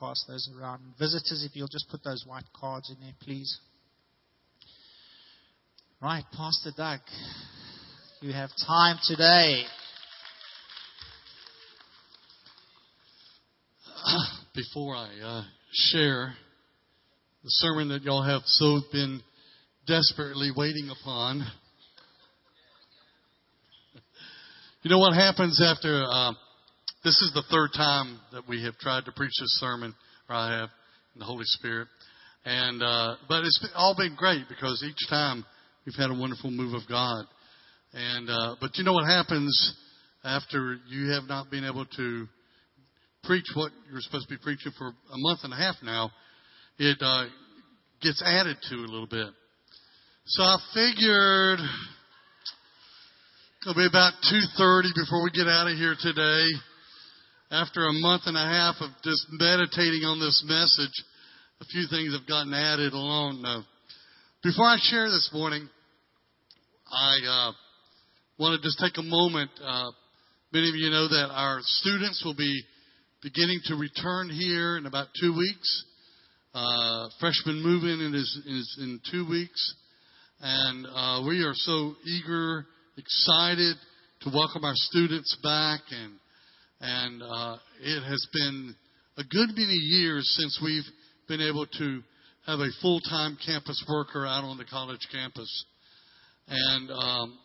pass those around. Visitors, if you'll just put those white cards in there, please. Right, Pastor Doug, you have time today. Before I uh, share the sermon that y'all have so been desperately waiting upon, you know what happens after uh, this is the third time that we have tried to preach this sermon, or I have, in the Holy Spirit. And, uh, but it's been, all been great because each time we've had a wonderful move of God. And, uh, but you know what happens after you have not been able to preach what you're supposed to be preaching for a month and a half now? It, uh, gets added to a little bit. So I figured it'll be about 2.30 before we get out of here today after a month and a half of just meditating on this message, a few things have gotten added along. Before I share this morning, I uh, want to just take a moment. Uh, many of you know that our students will be beginning to return here in about two weeks. Uh, freshman move-in is, is in two weeks, and uh, we are so eager, excited to welcome our students back and and uh, it has been a good many years since we've been able to have a full-time campus worker out on the college campus. And um,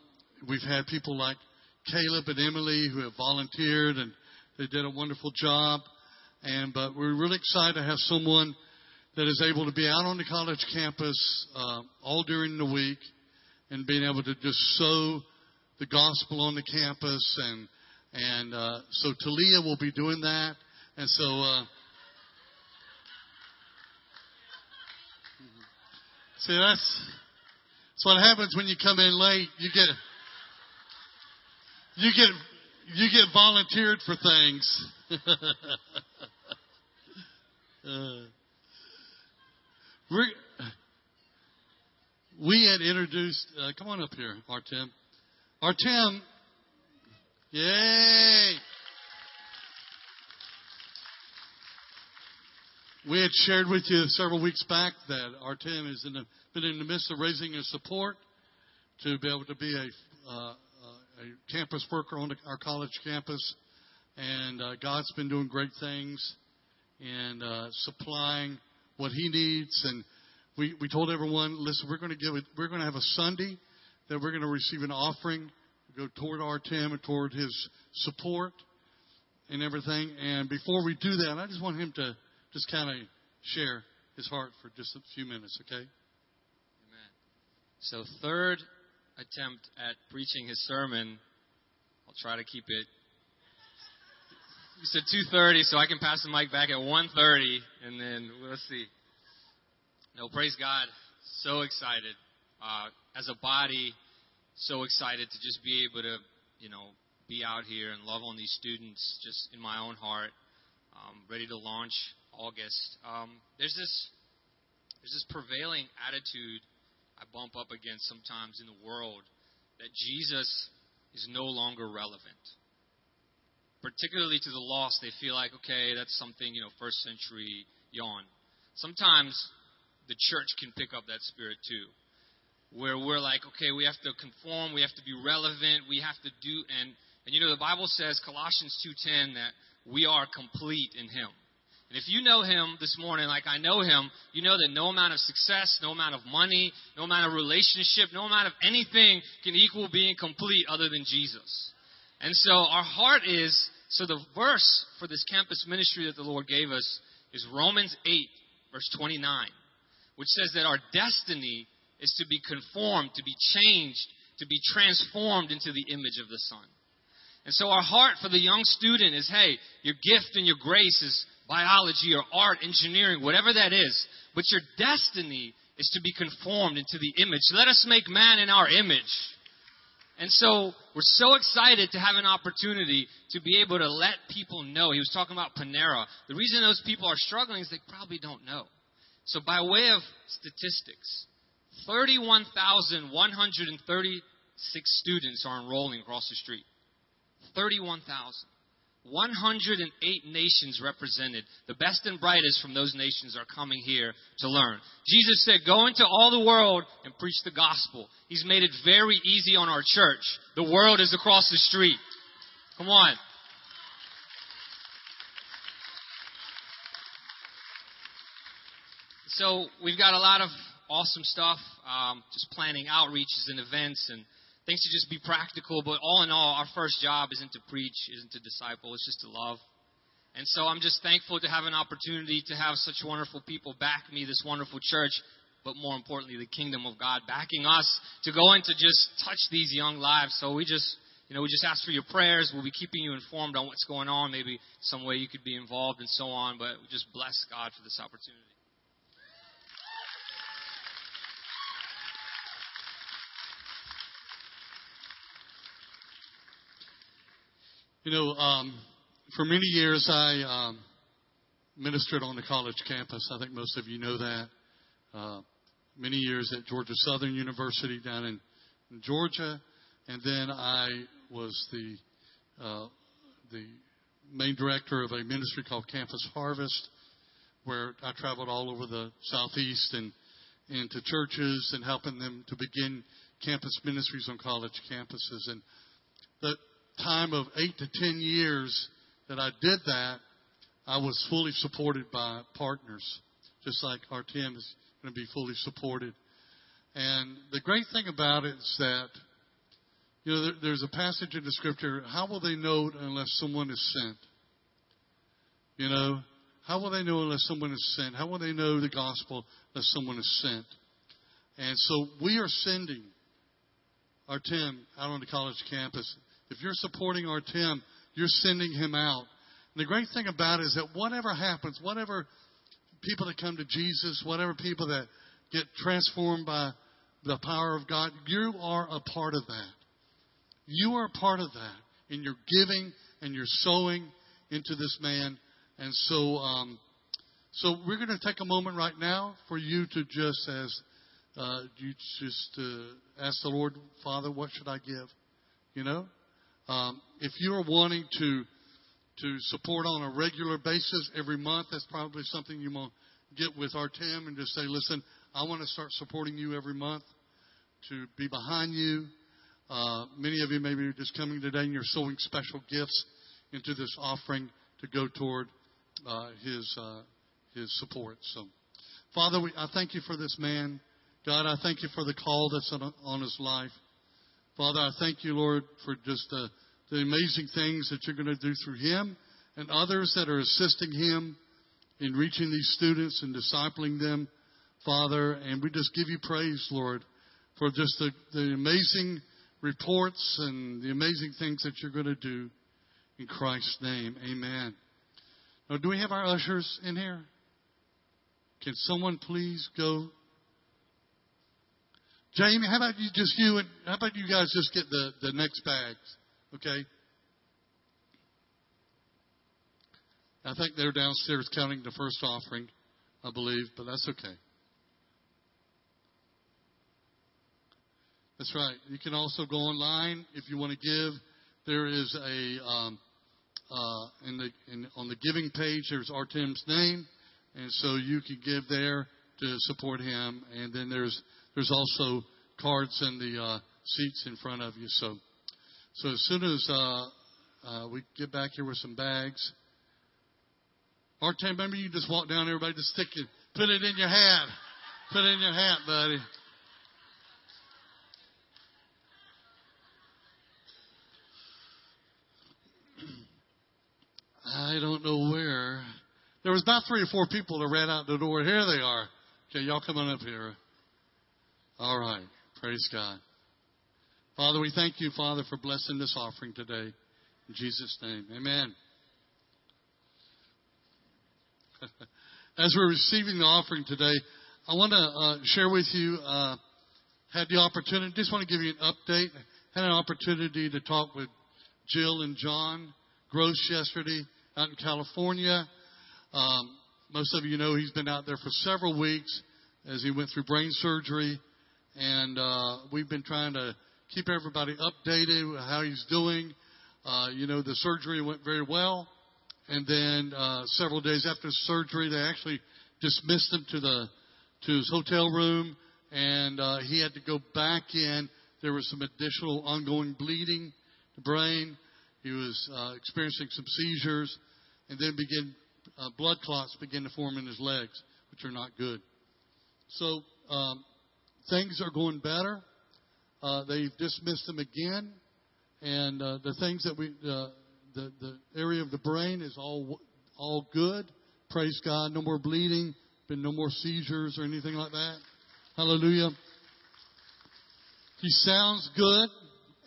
we've had people like Caleb and Emily who have volunteered, and they did a wonderful job. And but we're really excited to have someone that is able to be out on the college campus uh, all during the week and being able to just sow the gospel on the campus and and uh, so Talia will be doing that. And so, uh, see, that's, that's what happens when you come in late. You get, you get, you get volunteered for things. uh, we had introduced, uh, come on up here, Artem. Artem Yay! We had shared with you several weeks back that our team has been in the midst of raising a support to be able to be a, uh, a campus worker on our college campus. And uh, God's been doing great things and uh, supplying what He needs. And we, we told everyone, listen, we're going to give we're going to have a Sunday that we're going to receive an offering go toward Artem and toward his support and everything. And before we do that, I just want him to just kind of share his heart for just a few minutes, okay? Amen. So, third attempt at preaching his sermon. I'll try to keep it. You said 2:30, so I can pass the mic back at 1:30, and then we'll see. No, praise God. So excited. Uh, as a body, so excited to just be able to, you know, be out here and love on these students just in my own heart. Um, ready to launch August. Um, there's this there's this prevailing attitude I bump up against sometimes in the world that Jesus is no longer relevant. Particularly to the lost, they feel like, okay, that's something, you know, first century yawn. Sometimes the church can pick up that spirit too where we're like, okay, we have to conform, we have to be relevant, we have to do and and you know the Bible says Colossians 2:10 that we are complete in him. And if you know him this morning like I know him, you know that no amount of success, no amount of money, no amount of relationship, no amount of anything can equal being complete other than Jesus. And so our heart is so the verse for this campus ministry that the Lord gave us is Romans 8 verse 29, which says that our destiny is to be conformed, to be changed, to be transformed into the image of the Son. And so our heart for the young student is, hey, your gift and your grace is biology or art, engineering, whatever that is. But your destiny is to be conformed into the image. Let us make man in our image. And so we're so excited to have an opportunity to be able to let people know. He was talking about Panera. The reason those people are struggling is they probably don't know. So by way of statistics, 31,136 students are enrolling across the street. 31,000. 108 nations represented. The best and brightest from those nations are coming here to learn. Jesus said, Go into all the world and preach the gospel. He's made it very easy on our church. The world is across the street. Come on. So we've got a lot of awesome stuff, um, just planning outreaches and events and things to just be practical. But all in all, our first job isn't to preach, isn't to disciple, it's just to love. And so I'm just thankful to have an opportunity to have such wonderful people back me, this wonderful church, but more importantly, the kingdom of God backing us to go and to just touch these young lives. So we just, you know, we just ask for your prayers. We'll be keeping you informed on what's going on, maybe some way you could be involved and so on. But just bless God for this opportunity. You know, um, for many years I um, ministered on the college campus. I think most of you know that. Uh, many years at Georgia Southern University down in, in Georgia, and then I was the uh, the main director of a ministry called Campus Harvest, where I traveled all over the southeast and into churches and helping them to begin campus ministries on college campuses. And the time of eight to ten years that I did that, I was fully supported by partners, just like our team is going to be fully supported. And the great thing about it is that, you know, there, there's a passage in the scripture, how will they know unless someone is sent? You know, how will they know unless someone is sent? How will they know the gospel unless someone is sent? And so we are sending Artem out on the college campus if you're supporting Artem, you're sending him out. And the great thing about it is that whatever happens, whatever people that come to Jesus, whatever people that get transformed by the power of God, you are a part of that. You are a part of that in your giving and your sowing into this man. And so, um, so we're going to take a moment right now for you to just as uh, you just uh, ask the Lord, Father, what should I give? You know, um, if you are wanting to to support on a regular basis every month, that's probably something you want to get with Artem and just say, listen, I want to start supporting you every month to be behind you. Uh, many of you maybe are just coming today and you're sowing special gifts into this offering to go toward uh, his uh, his support. So, Father, we, I thank you for this man. God, I thank you for the call that's on, on his life. Father, I thank you, Lord, for just the, the amazing things that you're going to do through him and others that are assisting him in reaching these students and discipling them, Father. And we just give you praise, Lord, for just the, the amazing reports and the amazing things that you're going to do in Christ's name. Amen. Now, do we have our ushers in here? Can someone please go Jamie, how about you just you and how about you guys just get the, the next bags? Okay? I think they're downstairs counting the first offering, I believe, but that's okay. That's right. You can also go online if you want to give. There is a um, uh, in the in, on the giving page. There's Artem's name, and so you can give there to support him. And then there's there's also cards in the uh, seats in front of you. So, so as soon as uh, uh, we get back here with some bags, Artem, remember you just walk down, everybody just stick it, put it in your hat, put it in your hat, buddy. I don't know where. There was about three or four people that ran out the door. Here they are. Okay, y'all come on up here. All right. Praise God. Father, we thank you, Father, for blessing this offering today. In Jesus' name. Amen. As we're receiving the offering today, I want to uh, share with you, uh, had the opportunity, just want to give you an update. Had an opportunity to talk with Jill and John Gross yesterday out in California. Um, most of you know he's been out there for several weeks as he went through brain surgery and uh, we've been trying to keep everybody updated how he's doing. uh, you know, the surgery went very well. And then uh, several days after surgery, they actually dismissed him to the to his hotel room, and uh, he had to go back in. There was some additional ongoing bleeding, the brain. He was uh, experiencing some seizures, and then begin uh, blood clots began to form in his legs, which are not good. So um, things are going better. Uh, they've dismissed him again, and uh, the things that we, uh, the the area of the brain is all all good. Praise God. No more bleeding. Been no more seizures or anything like that. Hallelujah. He sounds good,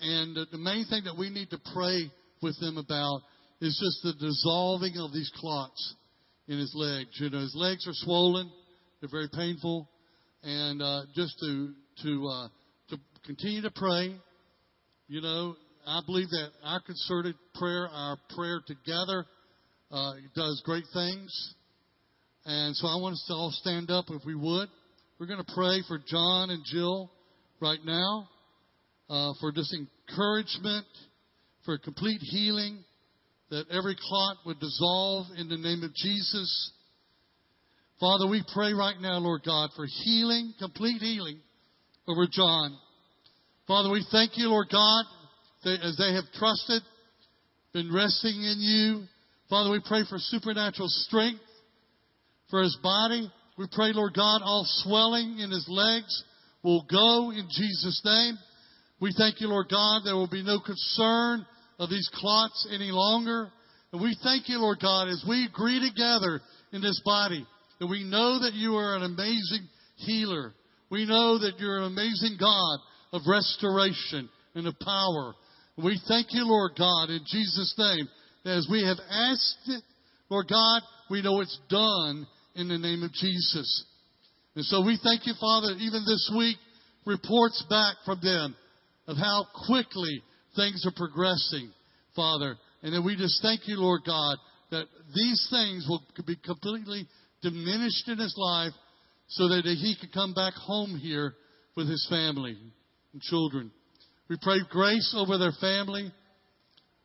and the main thing that we need to pray with him about is just the dissolving of these clots in his legs. You know, his legs are swollen; they're very painful, and uh, just to to uh, to continue to pray. You know, I believe that our concerted prayer, our prayer together, uh, does great things. And so I want us to all stand up if we would. We're going to pray for John and Jill right now, uh, for just encouragement, for complete healing, that every clot would dissolve in the name of Jesus. Father, we pray right now, Lord God, for healing, complete healing over John. Father, we thank you, Lord God, that as they have trusted, been resting in you. Father, we pray for supernatural strength for his body. We pray, Lord God, all swelling in his legs will go in Jesus' name. We thank you, Lord God, there will be no concern of these clots any longer. And we thank you, Lord God, as we agree together in this body, that we know that you are an amazing healer. We know that you're an amazing God of restoration and of power. We thank you, Lord God, in Jesus' name, as we have asked it, Lord God, we know it's done in the name of Jesus. And so we thank you, Father, even this week, reports back from them of how quickly things are progressing, Father. And then we just thank you, Lord God, that these things will be completely diminished in his life so that he could come back home here with his family and children. We pray grace over their family.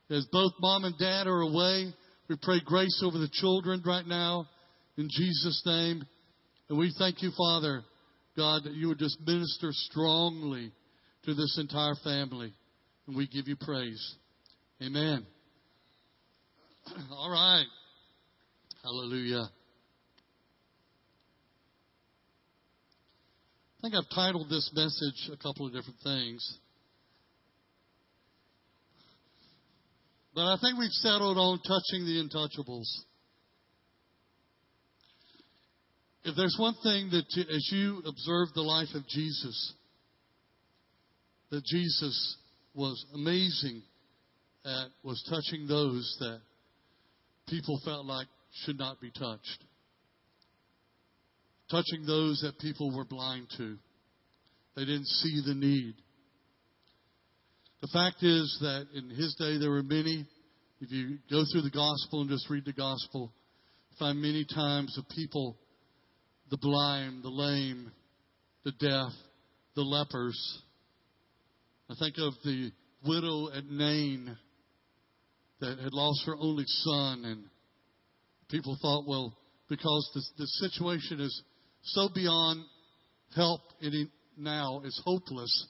As both mom and dad are away, we pray grace over the children right now in Jesus' name. And we thank you, Father, God, that you would just minister strongly to this entire family. And we give you praise. Amen. All right. Hallelujah. I think I've titled this message a couple of different things. But I think we've settled on touching the untouchables. If there's one thing that, as you observe the life of Jesus, that Jesus was amazing at was touching those that people felt like should not be touched. Touching those that people were blind to. They didn't see the need. The fact is that in his day there were many, if you go through the gospel and just read the gospel, find many times of people, the blind, the lame, the deaf, the lepers. I think of the widow at Nain that had lost her only son, and people thought, well, because the, the situation is so beyond help any, now, is hopeless,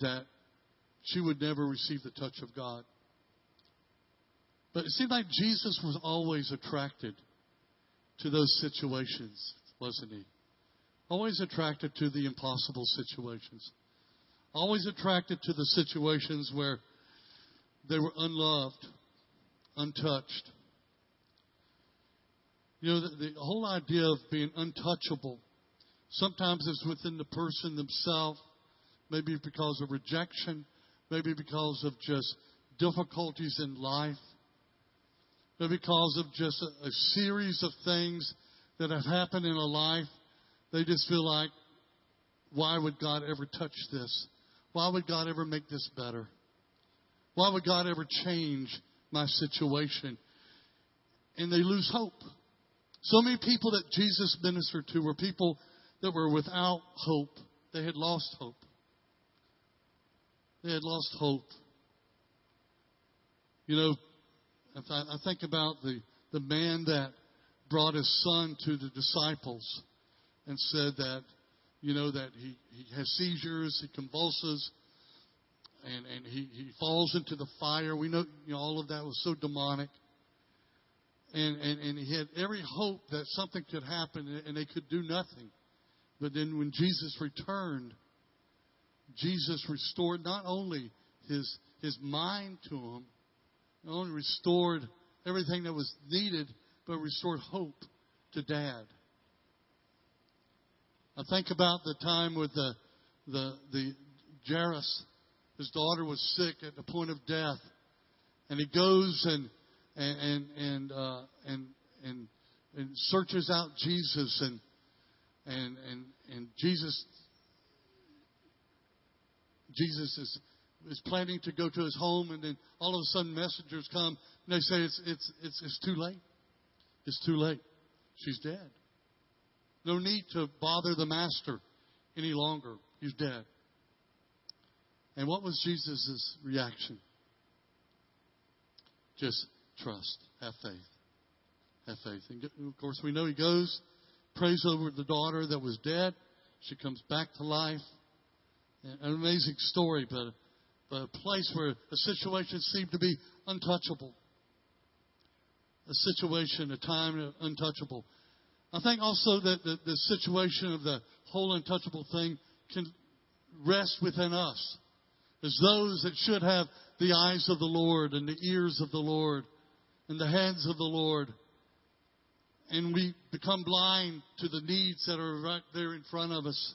that she would never receive the touch of God. But it seemed like Jesus was always attracted to those situations, wasn't he? Always attracted to the impossible situations. Always attracted to the situations where they were unloved, untouched. You know, the, the whole idea of being untouchable sometimes it's within the person themselves, maybe because of rejection, maybe because of just difficulties in life, maybe because of just a, a series of things that have happened in a life. They just feel like, why would God ever touch this? Why would God ever make this better? Why would God ever change my situation? And they lose hope. So many people that Jesus ministered to were people that were without hope. They had lost hope. They had lost hope. You know, I, I think about the, the man that brought his son to the disciples and said that, you know, that he, he has seizures, he convulses, and, and he, he falls into the fire. We know, you know all of that was so demonic. And, and, and he had every hope that something could happen and they could do nothing. But then when Jesus returned, Jesus restored not only his, his mind to him, not only restored everything that was needed, but restored hope to dad. I think about the time with the, the, the Jairus. His daughter was sick at the point of death. And he goes and, and, and, uh, and, and, and searches out Jesus and, and, and, and Jesus, Jesus is, is planning to go to his home and then all of a sudden messengers come and they say it's, it's, it's, it's too late. It's too late. She's dead. No need to bother the master any longer. He's dead. And what was Jesus' reaction? Just trust. Have faith. Have faith. And of course, we know he goes, prays over the daughter that was dead. She comes back to life. An amazing story, but, but a place where a situation seemed to be untouchable. A situation, a time uh, untouchable. I think also that the, the situation of the whole untouchable thing can rest within us as those that should have the eyes of the Lord and the ears of the Lord and the hands of the Lord. And we become blind to the needs that are right there in front of us.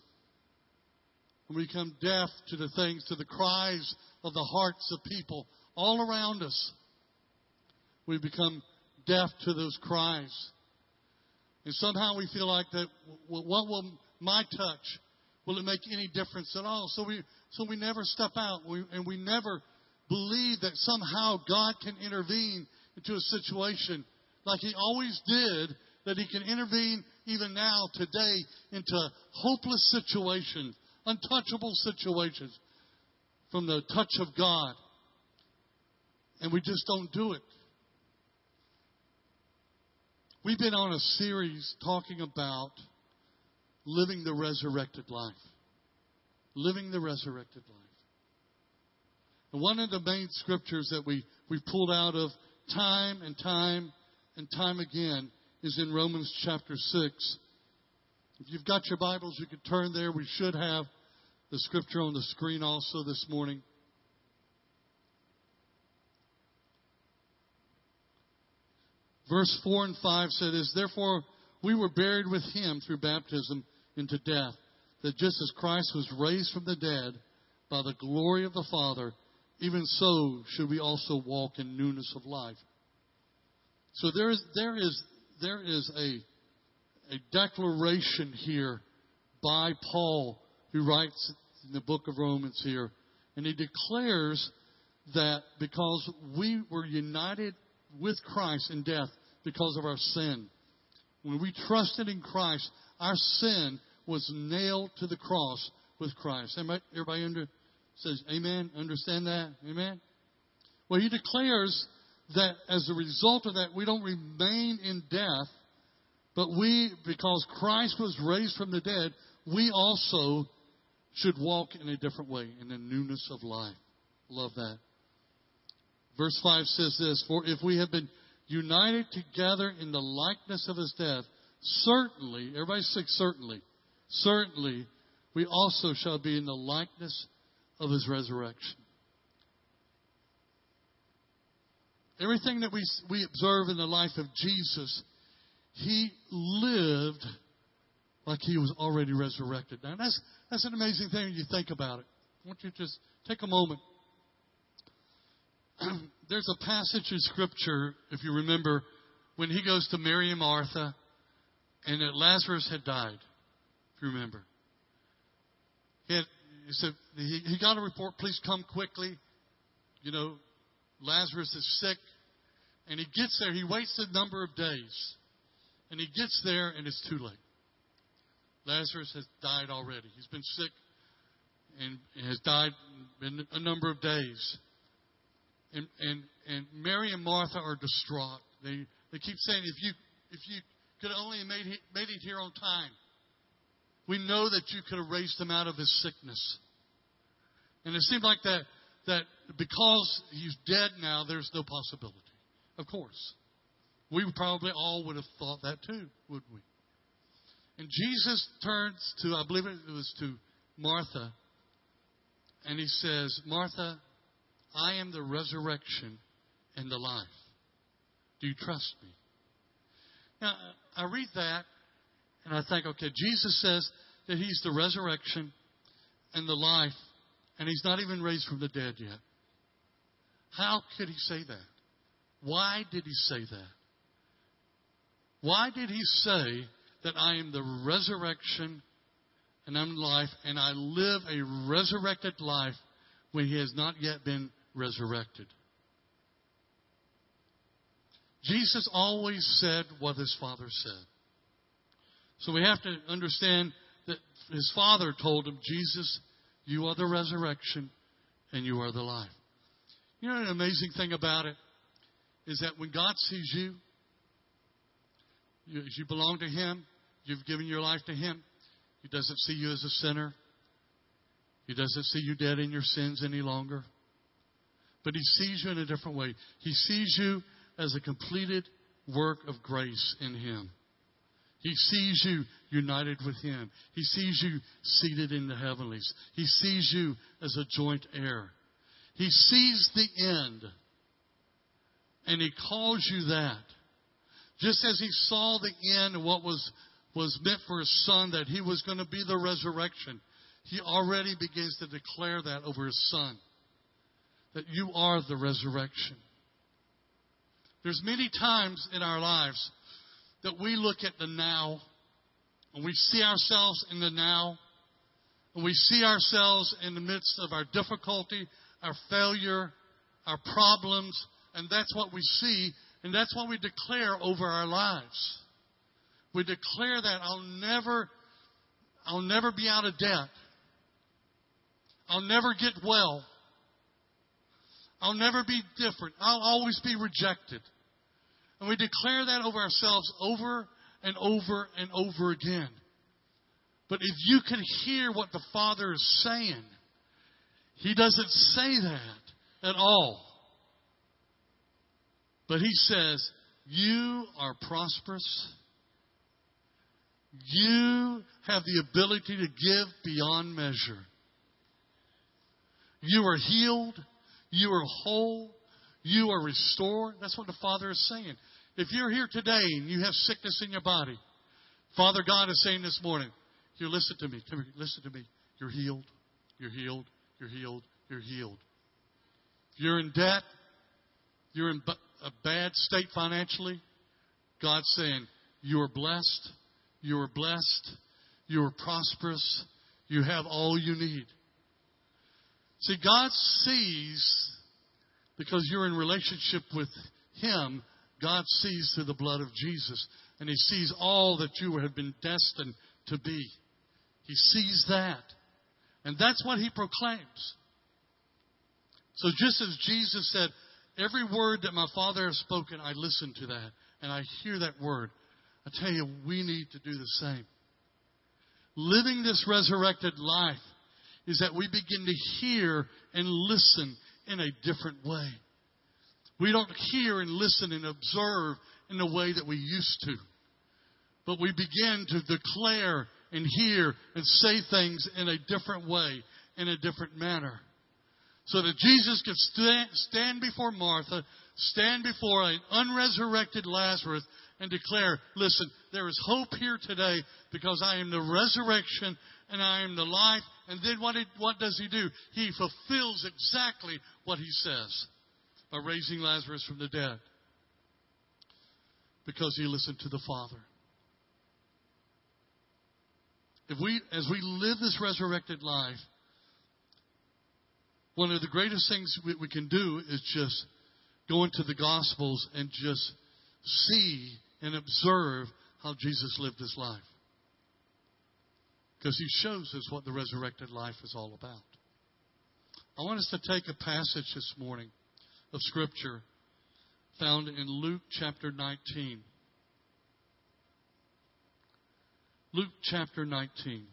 And we become deaf to the things, to the cries of the hearts of people all around us. We become deaf to those cries. And somehow we feel like that, what will my touch, will it make any difference at all? So we, so we never step out we, and we never believe that somehow God can intervene into a situation like He always did, that He can intervene even now, today, into hopeless situations, untouchable situations from the touch of God. And we just don't do it. We've been on a series talking about living the resurrected life. Living the resurrected life. And one of the main scriptures that we, we pulled out of time and time and time again is in Romans chapter 6. If you've got your Bibles, you can turn there. We should have the scripture on the screen also this morning. Verse 4 and 5 said, Is therefore we were buried with him through baptism into death, that just as Christ was raised from the dead by the glory of the Father, even so should we also walk in newness of life. So there is, there is, there is a, a declaration here by Paul, who writes in the book of Romans here, and he declares that because we were united with Christ in death because of our sin. When we trusted in Christ, our sin was nailed to the cross with Christ. Everybody, everybody under, says, Amen? Understand that? Amen? Well, he declares that as a result of that, we don't remain in death, but we, because Christ was raised from the dead, we also should walk in a different way, in the newness of life. Love that. Verse 5 says this For if we have been united together in the likeness of his death, certainly, everybody say certainly, certainly, we also shall be in the likeness of his resurrection. Everything that we, we observe in the life of Jesus, he lived like he was already resurrected. Now, that's, that's an amazing thing when you think about it. I want you to just take a moment there's a passage in Scripture, if you remember, when he goes to Mary and Martha, and that Lazarus had died, if you remember. He, had, he said, he, he got a report, please come quickly. You know, Lazarus is sick. And he gets there, he waits a number of days. And he gets there, and it's too late. Lazarus has died already. He's been sick and has died in a number of days. And, and, and Mary and Martha are distraught. They, they keep saying, if you, if you could only have made, made it here on time, we know that you could have raised him out of his sickness. And it seemed like that, that because he's dead now, there's no possibility. Of course. We probably all would have thought that too, would we? And Jesus turns to, I believe it was to Martha, and he says, Martha, I am the resurrection and the life. Do you trust me? Now, I read that and I think, okay, Jesus says that he's the resurrection and the life, and he's not even raised from the dead yet. How could he say that? Why did he say that? Why did he say that I am the resurrection and I'm life, and I live a resurrected life when he has not yet been resurrected? Jesus always said what his Father said. So we have to understand that his Father told him, Jesus, you are the resurrection and you are the life. You know, an amazing thing about it is that when God sees you, you, you belong to Him, you've given your life to Him, He doesn't see you as a sinner. He doesn't see you dead in your sins any longer. But He sees you in a different way. He sees you as a completed work of grace in Him. He sees you united with Him. He sees you seated in the heavenlies. He sees you as a joint heir. He sees the end. And He calls you that. Just as He saw the end of what was, was meant for His Son, that He was going to be the resurrection, He already begins to declare that over His Son. That you are the resurrection. There's many times in our lives that we look at the now and we see ourselves in the now and we see ourselves in the midst of our difficulty, our failure, our problems, and that's what we see and that's what we declare over our lives. We declare that I'll never I'll never be out of debt. I'll never get well. I'll never be different. I'll always be rejected. And we declare that over ourselves over and over and over again. But if you can hear what the Father is saying, He doesn't say that at all. But He says, You are prosperous. You have the ability to give beyond measure. You are healed. You are whole. You are restored. That's what the Father is saying. If you're here today and you have sickness in your body, Father God is saying this morning, you listen to me. Come here, listen to me. You're healed. You're healed. You're healed. You're healed. If you're in debt, you're in a bad state financially, God's saying, you are blessed. You are blessed. You are prosperous. You have all you need. See, God sees because you're in relationship with Him, God sees through the blood of Jesus. And He sees all that you have been destined to be. He sees that. And that's what He proclaims. So just as Jesus said, every word that my Father has spoken, I listen to that. And I hear that word. I tell you, we need to do the same. Living this resurrected life is that we begin to hear and listen in a different way. We don't hear and listen and observe in the way that we used to. But we begin to declare and hear and say things in a different way, in a different manner. So that Jesus could stand, before Martha, stand before an unresurrected Lazarus, and declare, listen, there is hope here today because I am the resurrection and I am the life. And then what, what does he do? He fulfills exactly what he says by raising Lazarus from the dead because he listened to the Father. If we, as we live this resurrected life, one of the greatest things we, we can do is just go into the Gospels and just see and observe how Jesus lived his life. Because he shows us what the resurrected life is all about. I want us to take a passage this morning of Scripture found in Luke chapter 19. Luke chapter 19.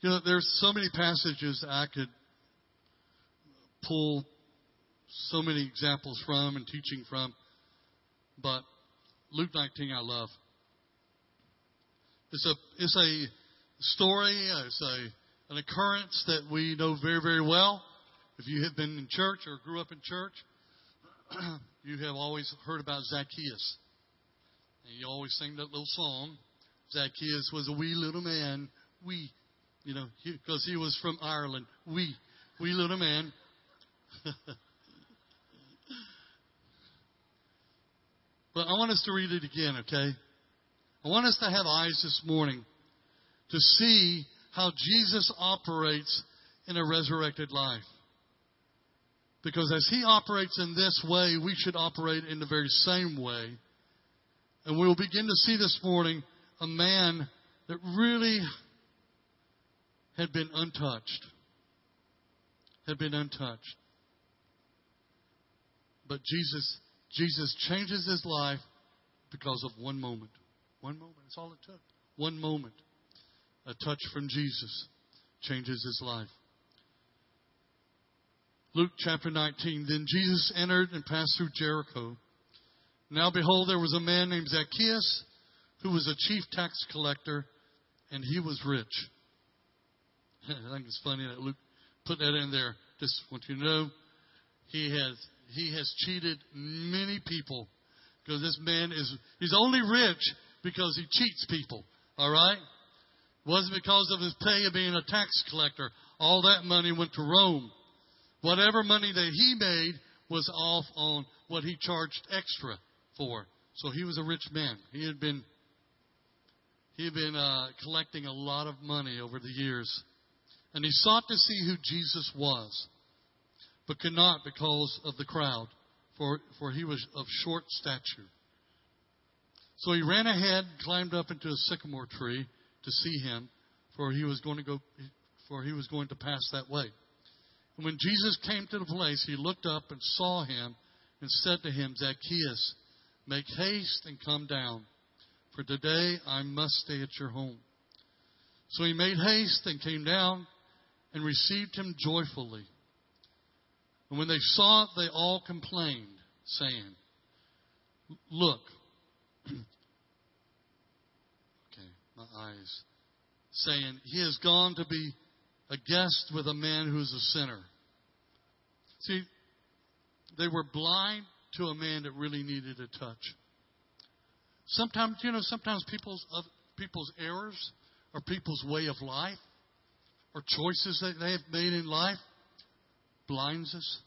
You know, there's so many passages I could pull so many examples from and teaching from, but Luke 19 I love. It's a it's a story, it's a an occurrence that we know very very well. If you have been in church or grew up in church, you have always heard about Zacchaeus. And you always sing that little song. Zacchaeus was a wee little man, wee, you know, because he, he was from Ireland, wee, wee little man. but I want us to read it again, okay? I want us to have eyes this morning to see how Jesus operates in a resurrected life. Because as he operates in this way, we should operate in the very same way. And we'll begin to see this morning a man that really had been untouched. Had been untouched. But Jesus, Jesus changes his life because of one moment. One moment. That's all it took. One moment. A touch from Jesus changes his life. Luke chapter 19. Then Jesus entered and passed through Jericho. Now behold, there was a man named Zacchaeus who was a chief tax collector, and he was rich. I think it's funny that Luke put that in there. Just want you to know, he has he has cheated many people because this man is he's only rich because he cheats people. All right, wasn't because of his pay of being a tax collector. All that money went to Rome. Whatever money that he made was off on what he charged extra for. So he was a rich man. He had been he had been uh, collecting a lot of money over the years, and he sought to see who Jesus was but could not because of the crowd, for, for he was of short stature. So he ran ahead climbed up into a sycamore tree to see him, for he was going to go, for he was going to pass that way. And when Jesus came to the place, he looked up and saw him and said to him, Zacchaeus, make haste and come down, for today I must stay at your home. So he made haste and came down and received him joyfully. And when they saw it, they all complained, saying, Look. My eyes. Saying, He has gone to be a guest with a man who's a sinner. See, they were blind to a man that really needed a touch. Sometimes, you know, sometimes people's uh, people's errors or people's way of life or choices that they have made in life blinds us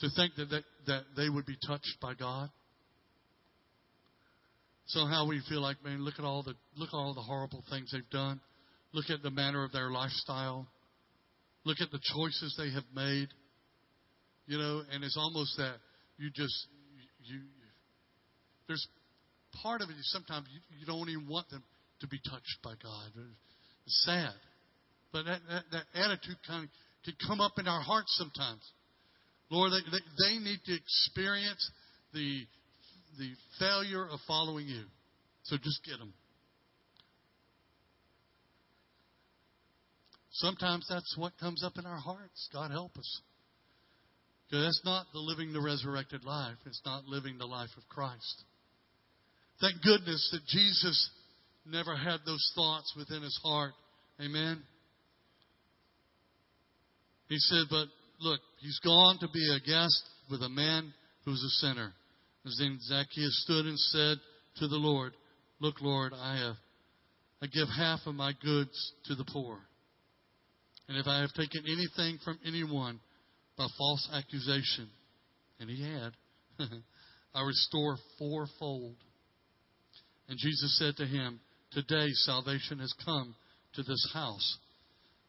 to think that, that, that they would be touched by God. Somehow we feel like, man, look at all the look at all the horrible things they've done. Look at the manner of their lifestyle. Look at the choices they have made. You know, and it's almost that you just you, you there's part of it sometimes you, you don't even want them to be touched by God. It's sad. But that, that, that attitude kind of can come up in our hearts sometimes. Lord, they, they, they need to experience the, the failure of following you. So just get them. Sometimes that's what comes up in our hearts. God help us. Because that's not the living the resurrected life. It's not living the life of Christ. Thank goodness that Jesus never had those thoughts within his heart. Amen. He said, But look, he's gone to be a guest with a man who's a sinner. Then Zacchaeus stood and said to the Lord, Look, Lord, I have I give half of my goods to the poor. And if I have taken anything from anyone by false accusation, and he had, I restore fourfold. And Jesus said to him, Today salvation has come to this house,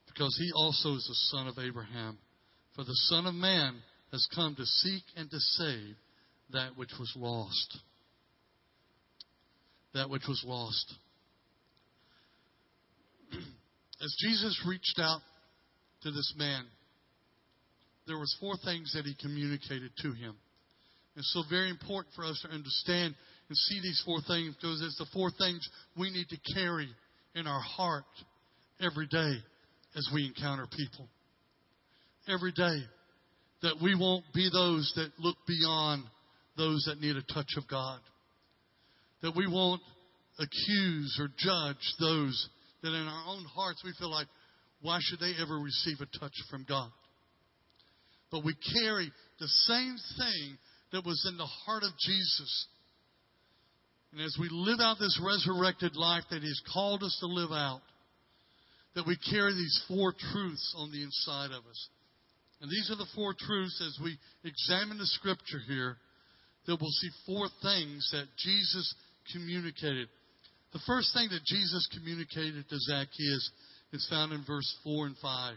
because he also is the son of Abraham. For the Son of Man has come to seek and to save that which was lost. That which was lost. as Jesus reached out to this man, there was four things that he communicated to him. It's so very important for us to understand and see these four things because it's the four things we need to carry in our heart every day as we encounter people. Every day. That we won't be those that look beyond those that need a touch of God. That we won't accuse or judge those that in our own hearts we feel like, why should they ever receive a touch from God? But we carry the same thing that was in the heart of Jesus. And as we live out this resurrected life that He's called us to live out, that we carry these four truths on the inside of us. And these are the four truths as we examine the scripture here that we'll see four things that Jesus communicated. The first thing that Jesus communicated to Zacchaeus is found in verse 4 and 5.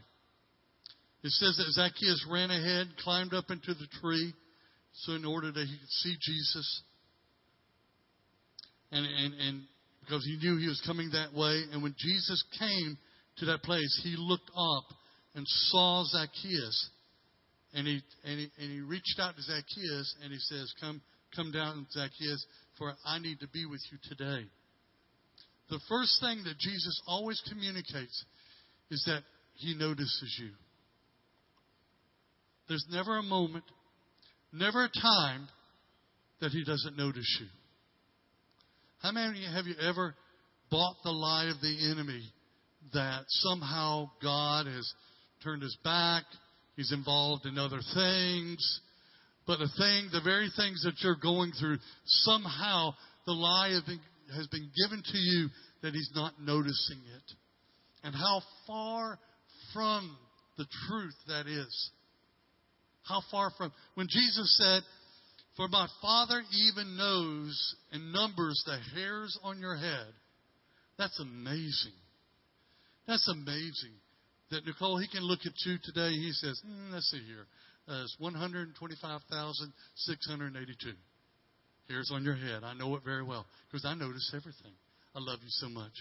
It says that Zacchaeus ran ahead, climbed up into the tree, so in order that he could see Jesus. And, and, and because he knew he was coming that way. And when Jesus came to that place, he looked up and saw Zacchaeus. And he, and he, and he reached out to Zacchaeus and he says, Come, come down, Zacchaeus, for I need to be with you today. The first thing that Jesus always communicates is that he notices you. There's never a moment, never a time that he doesn't notice you. How many have you ever bought the lie of the enemy that somehow God has turned his back, he's involved in other things, but the thing, the very things that you're going through, somehow the lie been, has been given to you that he's not noticing it. And how far from the truth that is. How far from. When Jesus said, For my Father even knows and numbers the hairs on your head, that's amazing. That's amazing. That Nicole, he can look at you today. He says, mm, let's see here. Uh, it's 125,682 hairs on your head. I know it very well because I notice everything. I love you so much.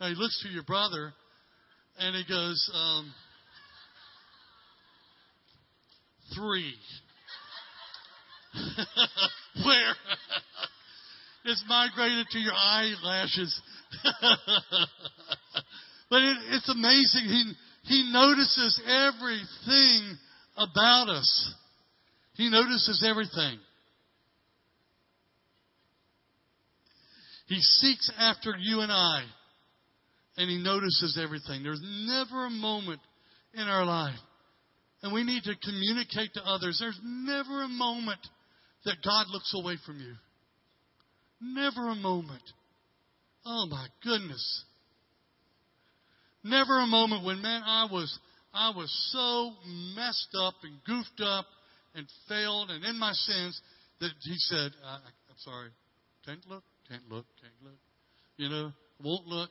Now he looks to your brother and he goes, um, three. Where? it's migrated to your eyelashes. but it, it's amazing. He, he notices everything about us. He notices everything. He seeks after you and I, and He notices everything. There's never a moment in our life, and we need to communicate to others. There's never a moment that God looks away from you. Never a moment. Oh my goodness. Never a moment when, man, I was, I was so messed up and goofed up and failed and in my sins that he said, I, am sorry, can't look, can't look, can't look. You know, won't look.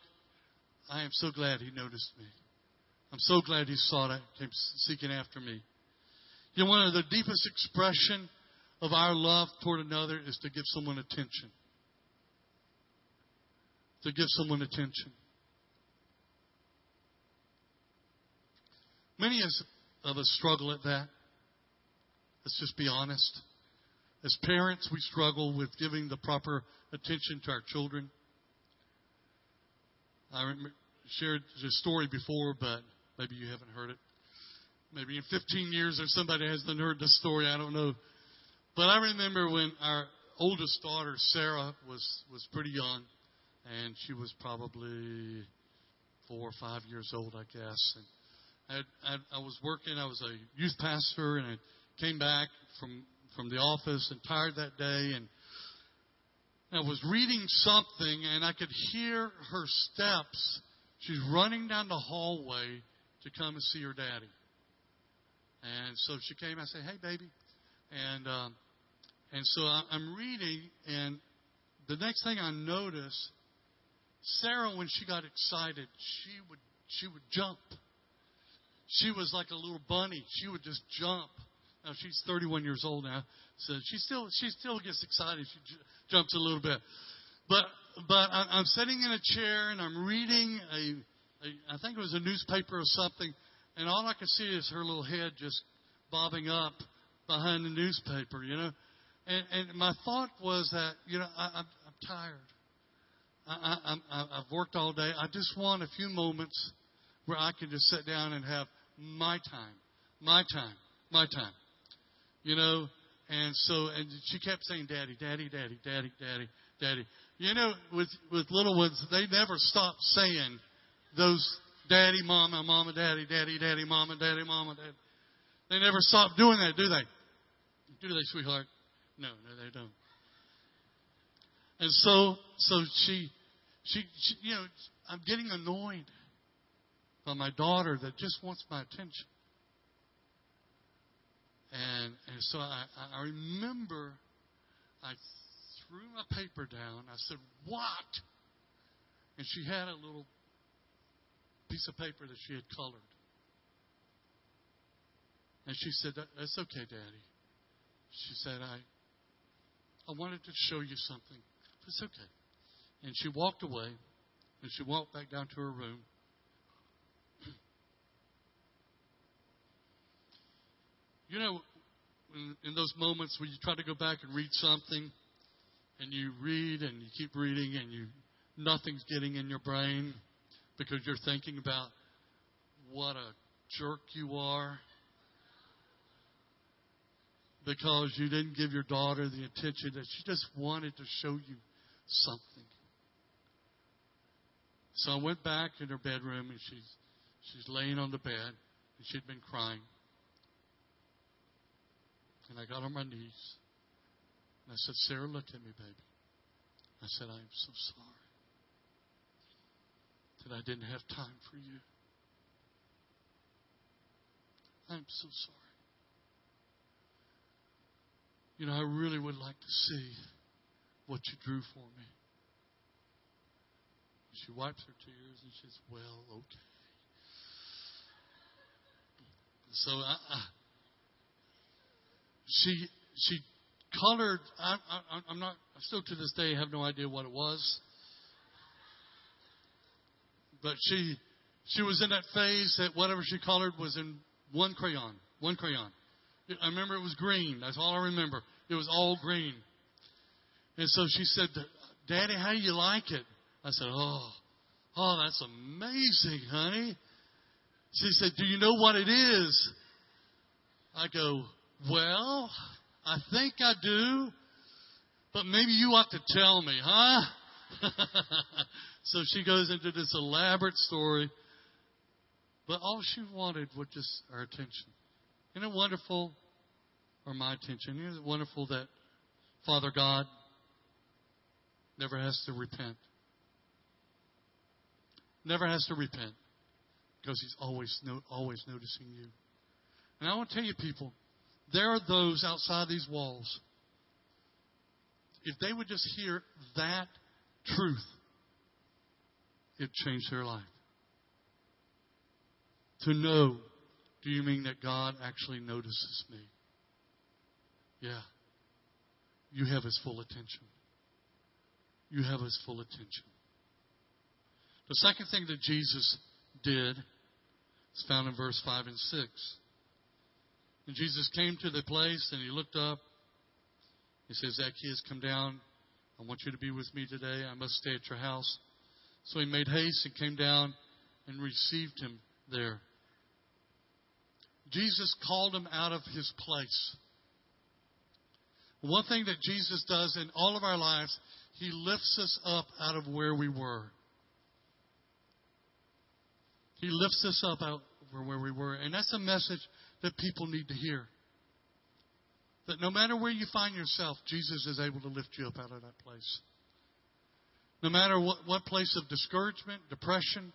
I am so glad he noticed me. I'm so glad he sought it, came seeking after me. You know, one of the deepest expression of our love toward another is to give someone attention. To give someone attention. Many of us struggle at that. Let's just be honest. As parents, we struggle with giving the proper attention to our children. I shared this story before, but maybe you haven't heard it. Maybe in 15 years, or somebody hasn't heard this story. I don't know. But I remember when our oldest daughter, Sarah, was, was pretty young, and she was probably four or five years old, I guess. And I, I, I was working. I was a youth pastor, and I came back from from the office and tired that day, and I was reading something, and I could hear her steps. She's running down the hallway to come and see her daddy. And so she came. I said, "Hey, baby," and um, and so I'm reading, and the next thing I notice, Sarah, when she got excited, she would she would jump. She was like a little bunny. She would just jump. Now she's 31 years old now, so she still she still gets excited. She j- jumps a little bit, but but I'm sitting in a chair and I'm reading a a, I think it was a newspaper or something, and all I could see is her little head just bobbing up behind the newspaper, you know. And, and my thought was that, you know, I, I'm, I'm tired. I, I, I've worked all day. I just want a few moments where I can just sit down and have my time, my time, my time. You know, and so, and she kept saying, Daddy, Daddy, Daddy, Daddy, Daddy, Daddy. You know, with, with little ones, they never stop saying those Daddy, Mama, Mama, Daddy, Daddy, Daddy, Mama, Daddy, Mama, Daddy. They never stop doing that, do they? Do they, sweetheart? No, no, they don't. And so, so she, she, she, you know, I'm getting annoyed by my daughter that just wants my attention. And, and so I, I remember I threw my paper down. I said, What? And she had a little piece of paper that she had colored. And she said, That's okay, Daddy. She said, I, I wanted to show you something. It's okay. And she walked away, and she walked back down to her room. You know, in, in those moments when you try to go back and read something, and you read and you keep reading, and you nothing's getting in your brain because you're thinking about what a jerk you are because you didn't give your daughter the attention that she just wanted to show you something. So I went back in her bedroom and she's she's laying on the bed and she'd been crying. And I got on my knees and I said, Sarah, look at me, baby. I said, I am so sorry that I didn't have time for you. I'm so sorry. You know, I really would like to see what you drew for me. She wipes her tears and she says, Well, okay. So I, I, she she colored. I, I, I'm not. Still to this day have no idea what it was. But she she was in that phase that whatever she colored was in one crayon, one crayon. I remember it was green. That's all I remember. It was all green. And so she said, Daddy, how do you like it? I said, Oh, oh, that's amazing, honey. She said, Do you know what it is? I go, Well, I think I do, but maybe you ought to tell me, huh? so she goes into this elaborate story, but all she wanted was just our attention. Isn't it wonderful? Or my attention. Isn't it wonderful that Father God never has to repent? Never has to repent because He's always always noticing you. And I want to tell you, people, there are those outside these walls. If they would just hear that truth, it changed their life. To know do you mean that God actually notices me? Yeah. You have His full attention. You have His full attention. The second thing that Jesus did is found in verse 5 and 6. And Jesus came to the place and he looked up. He says, Zacchaeus, come down. I want you to be with me today. I must stay at your house. So he made haste and came down and received him there. Jesus called him out of his place. One thing that Jesus does in all of our lives, he lifts us up out of where we were. He lifts us up out of where we were. And that's a message that people need to hear. That no matter where you find yourself, Jesus is able to lift you up out of that place. No matter what, what place of discouragement, depression,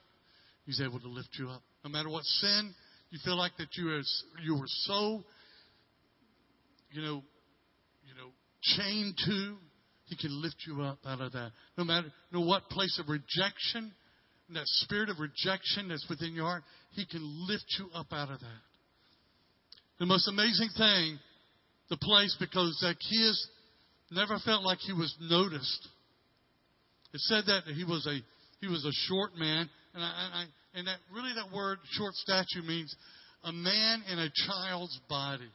He's able to lift you up. No matter what sin you feel like that you, is, you were so, you know, you know, chained to. He can lift you up out of that. No matter no what place of rejection, that spirit of rejection that's within your heart, He can lift you up out of that. The most amazing thing, the place, because Zacchaeus never felt like he was noticed. It said that he was a he was a short man, and I, and that really that word short stature means a man in a child's body.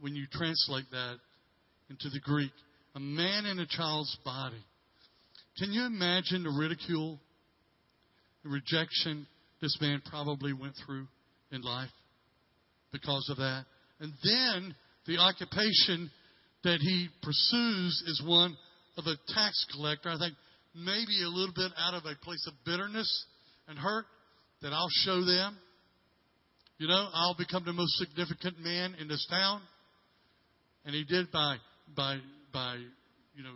When you translate that into the Greek, a man in a child's body. Can you imagine the ridicule, the rejection this man probably went through in life because of that? And then the occupation that he pursues is one of a tax collector. I think maybe a little bit out of a place of bitterness and hurt that I'll show them. You know, I'll become the most significant man in this town. And he did by by by you know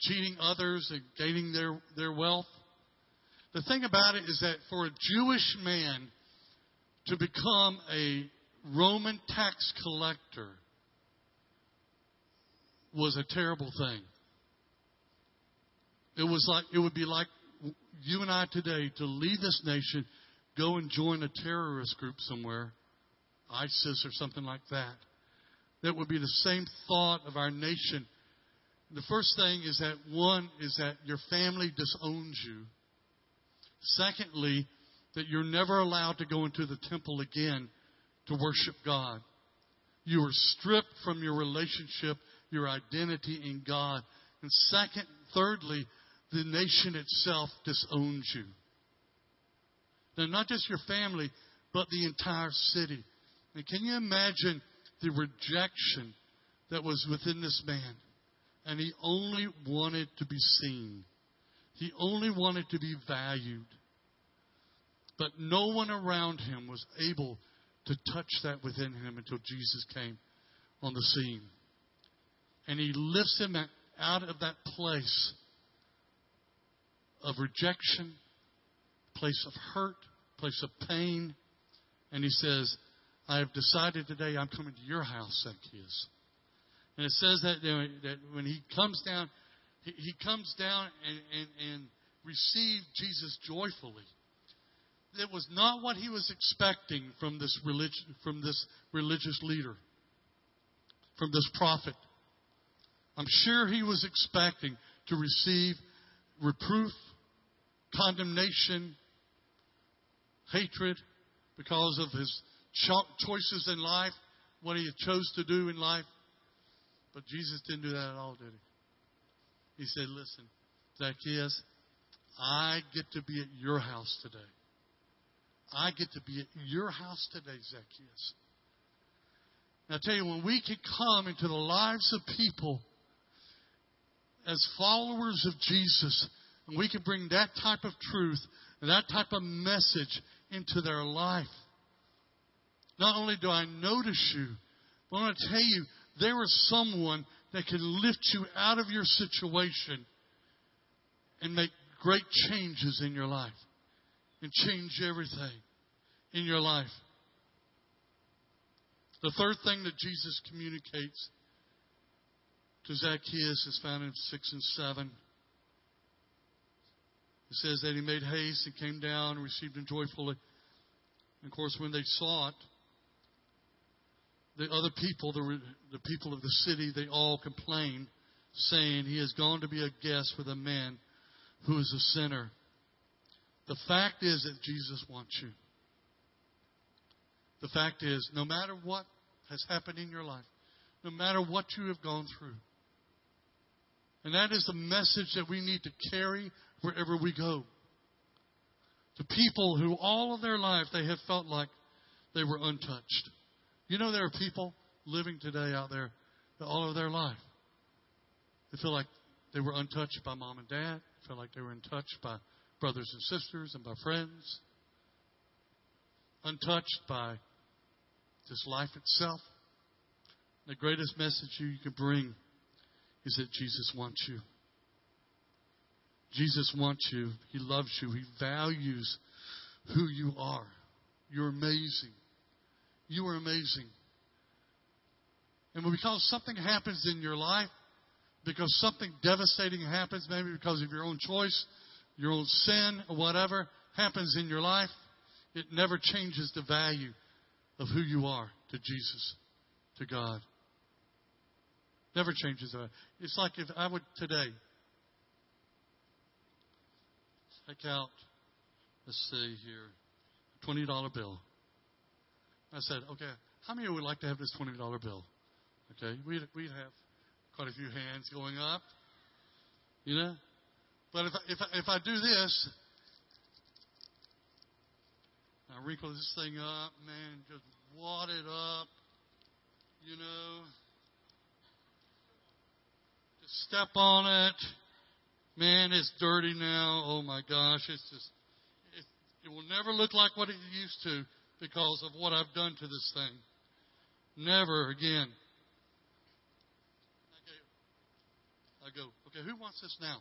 cheating others and gaining their, their wealth. The thing about it is that for a Jewish man to become a Roman tax collector was a terrible thing. It was like it would be like you and I today to leave this nation, go and join a terrorist group somewhere, ISIS or something like that. That would be the same thought of our nation. The first thing is that one is that your family disowns you. Secondly, that you're never allowed to go into the temple again to worship God. You are stripped from your relationship, your identity in God. And second, thirdly, the nation itself disowns you. Now, not just your family, but the entire city. And can you imagine the rejection that was within this man? And he only wanted to be seen. He only wanted to be valued. But no one around him was able to touch that within him until Jesus came on the scene. And he lifts him out of that place of rejection, place of hurt, place of pain. And he says, I have decided today I'm coming to your house, Zacchaeus. And it says that, that when he comes down, he, comes down and, and, and received Jesus joyfully. It was not what he was expecting from this, religion, from this religious leader, from this prophet. I'm sure he was expecting to receive reproof, condemnation, hatred because of his cho- choices in life, what he chose to do in life. But Jesus didn't do that at all, did he? He said, Listen, Zacchaeus, I get to be at your house today. I get to be at your house today, Zacchaeus. I tell you, when we can come into the lives of people as followers of Jesus, and we can bring that type of truth that type of message into their life, not only do I notice you, but I want to tell you, there is someone that can lift you out of your situation and make great changes in your life and change everything in your life. The third thing that Jesus communicates to Zacchaeus is found in 6 and 7. It says that he made haste and came down and received him joyfully. And of course, when they saw it, the other people, the, the people of the city, they all complained, saying, He has gone to be a guest with a man who is a sinner. The fact is that Jesus wants you. The fact is, no matter what has happened in your life, no matter what you have gone through, and that is the message that we need to carry wherever we go. To people who all of their life they have felt like they were untouched. You know, there are people living today out there that all of their life they feel like they were untouched by mom and dad, feel like they were untouched by brothers and sisters and by friends, untouched by just life itself. The greatest message you can bring is that Jesus wants you. Jesus wants you. He loves you. He values who you are. You're amazing. You are amazing. And because something happens in your life, because something devastating happens, maybe because of your own choice, your own sin, or whatever happens in your life, it never changes the value of who you are to Jesus, to God. Never changes that. It's like if I would today take out let's see here, $20 bill. I said, okay, how many would like to have this $20 bill? Okay, we'd, we'd have quite a few hands going up, you know. But if I, if I, if I do this, I wrinkle this thing up, man, just wad it up, you know. Just step on it. Man, it's dirty now. Oh my gosh, it's just, it, it will never look like what it used to because of what I've done to this thing. Never again. I go, okay, who wants this now?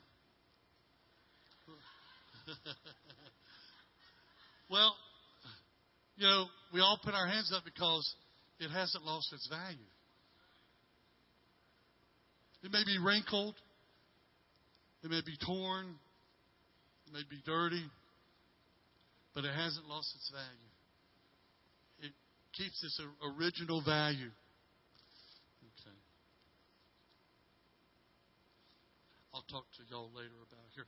well, you know, we all put our hands up because it hasn't lost its value. It may be wrinkled, it may be torn, it may be dirty, but it hasn't lost its value. It keeps its original value. Okay. I'll talk to y'all later about here.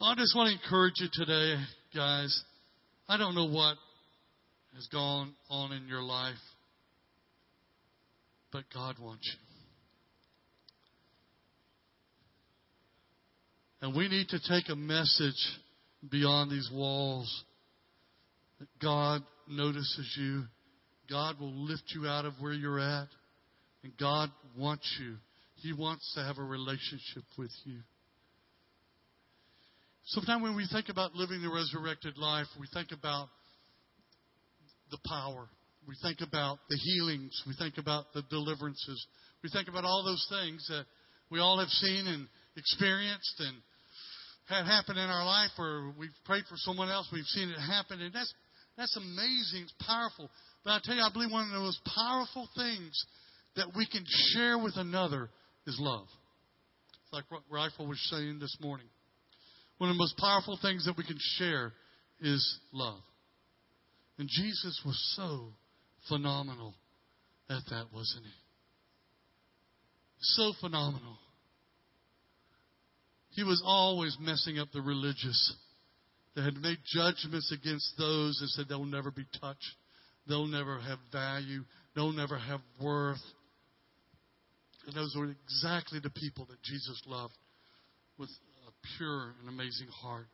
I just want to encourage you today, guys. I don't know what has gone on in your life, but God wants you. And we need to take a message beyond these walls that God notices you. God will lift you out of where you're at. And God wants you. He wants to have a relationship with you. Sometimes when we think about living the resurrected life, we think about the power. We think about the healings. We think about the deliverances. We think about all those things that we all have seen and experienced and had happen in our life or we've prayed for someone else, we've seen it happen, and that's that's amazing, it's powerful. But I tell you, I believe one of the most powerful things that we can share with another is love. It's like what Rifle was saying this morning. One of the most powerful things that we can share is love. And Jesus was so phenomenal at that, wasn't he? So phenomenal. He was always messing up the religious that had made judgments against those and said they'll never be touched, they'll never have value, they'll never have worth. And those were exactly the people that Jesus loved with a pure and amazing heart.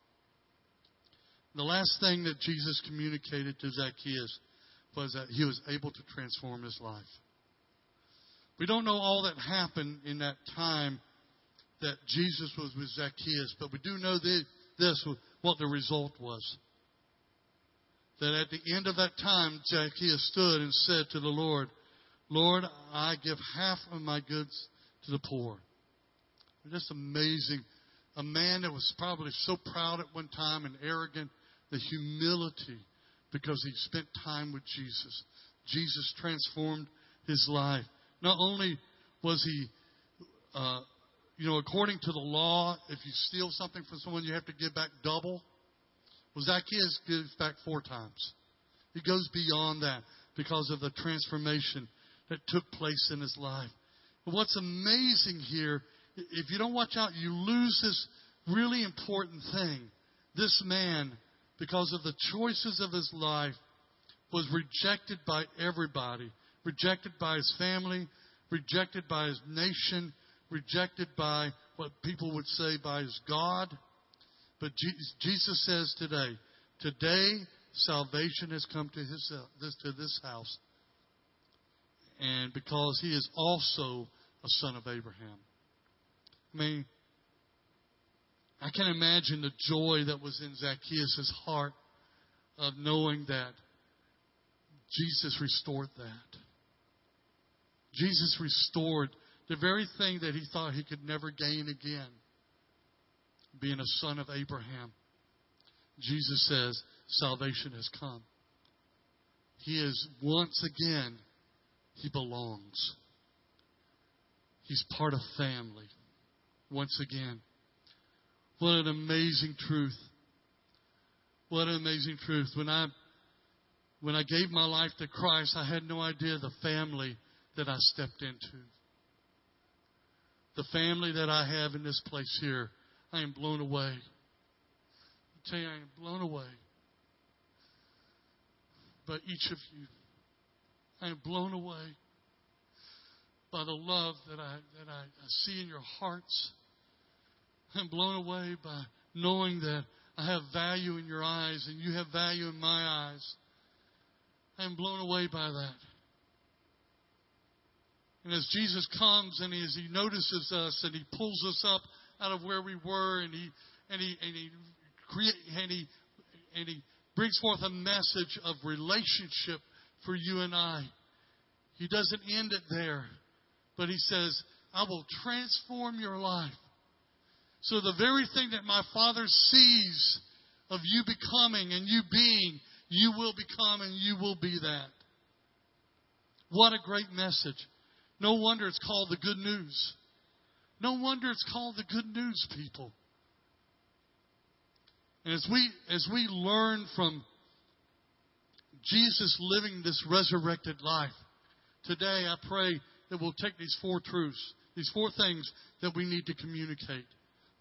The last thing that Jesus communicated to Zacchaeus was that he was able to transform his life. We don't know all that happened in that time that Jesus was with Zacchaeus, but we do know this, what the result was. That at the end of that time, Zacchaeus stood and said to the Lord, Lord, I give half of my goods to the poor. Just amazing. A man that was probably so proud at one time and arrogant, the humility because he spent time with Jesus. Jesus transformed his life. Not only was he, uh, you know, according to the law, if you steal something from someone, you have to give back double. Well, Zacchaeus gives back four times. He goes beyond that because of the transformation that took place in his life. But what's amazing here, if you don't watch out, you lose this really important thing. This man, because of the choices of his life, was rejected by everybody. Rejected by his family, rejected by his nation, rejected by what people would say by his God. But Jesus says today, today salvation has come to, his, to this house and because he is also a son of Abraham. I mean, I can imagine the joy that was in Zacchaeus' heart of knowing that Jesus restored that. Jesus restored the very thing that he thought he could never gain again, being a son of Abraham. Jesus says, salvation has come. He is once again he belongs. He's part of family. Once again. What an amazing truth. What an amazing truth. When I when I gave my life to Christ, I had no idea the family that I stepped into. the family that I have in this place here, I am blown away. I tell you, I am blown away by each of you. I am blown away by the love that I that I, see in your hearts. I'm blown away by knowing that I have value in your eyes and you have value in my eyes. I'm blown away by that. And as Jesus comes and as he notices us and he pulls us up out of where we were and he and he and he create and he and he brings forth a message of relationship for you and I. He doesn't end it there, but he says, I will transform your life. So the very thing that my Father sees of you becoming and you being, you will become and you will be that. What a great message. No wonder it's called the good news. No wonder it's called the good news, people. And as we as we learn from Jesus living this resurrected life, today I pray that we'll take these four truths, these four things that we need to communicate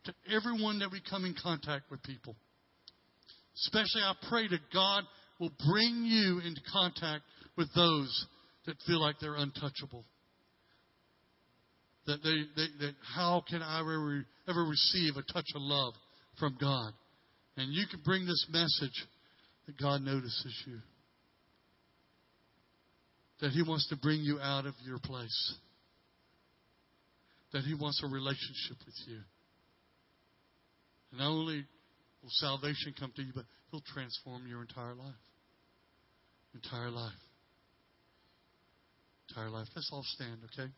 to everyone that we come in contact with people. Especially I pray that God will bring you into contact with those that feel like they're untouchable. That they, they that how can I ever, ever receive a touch of love from God? And you can bring this message that God notices you. That He wants to bring you out of your place. That He wants a relationship with you. And not only will salvation come to you, but He'll transform your entire life. Entire life. Entire life. Let's all stand, okay?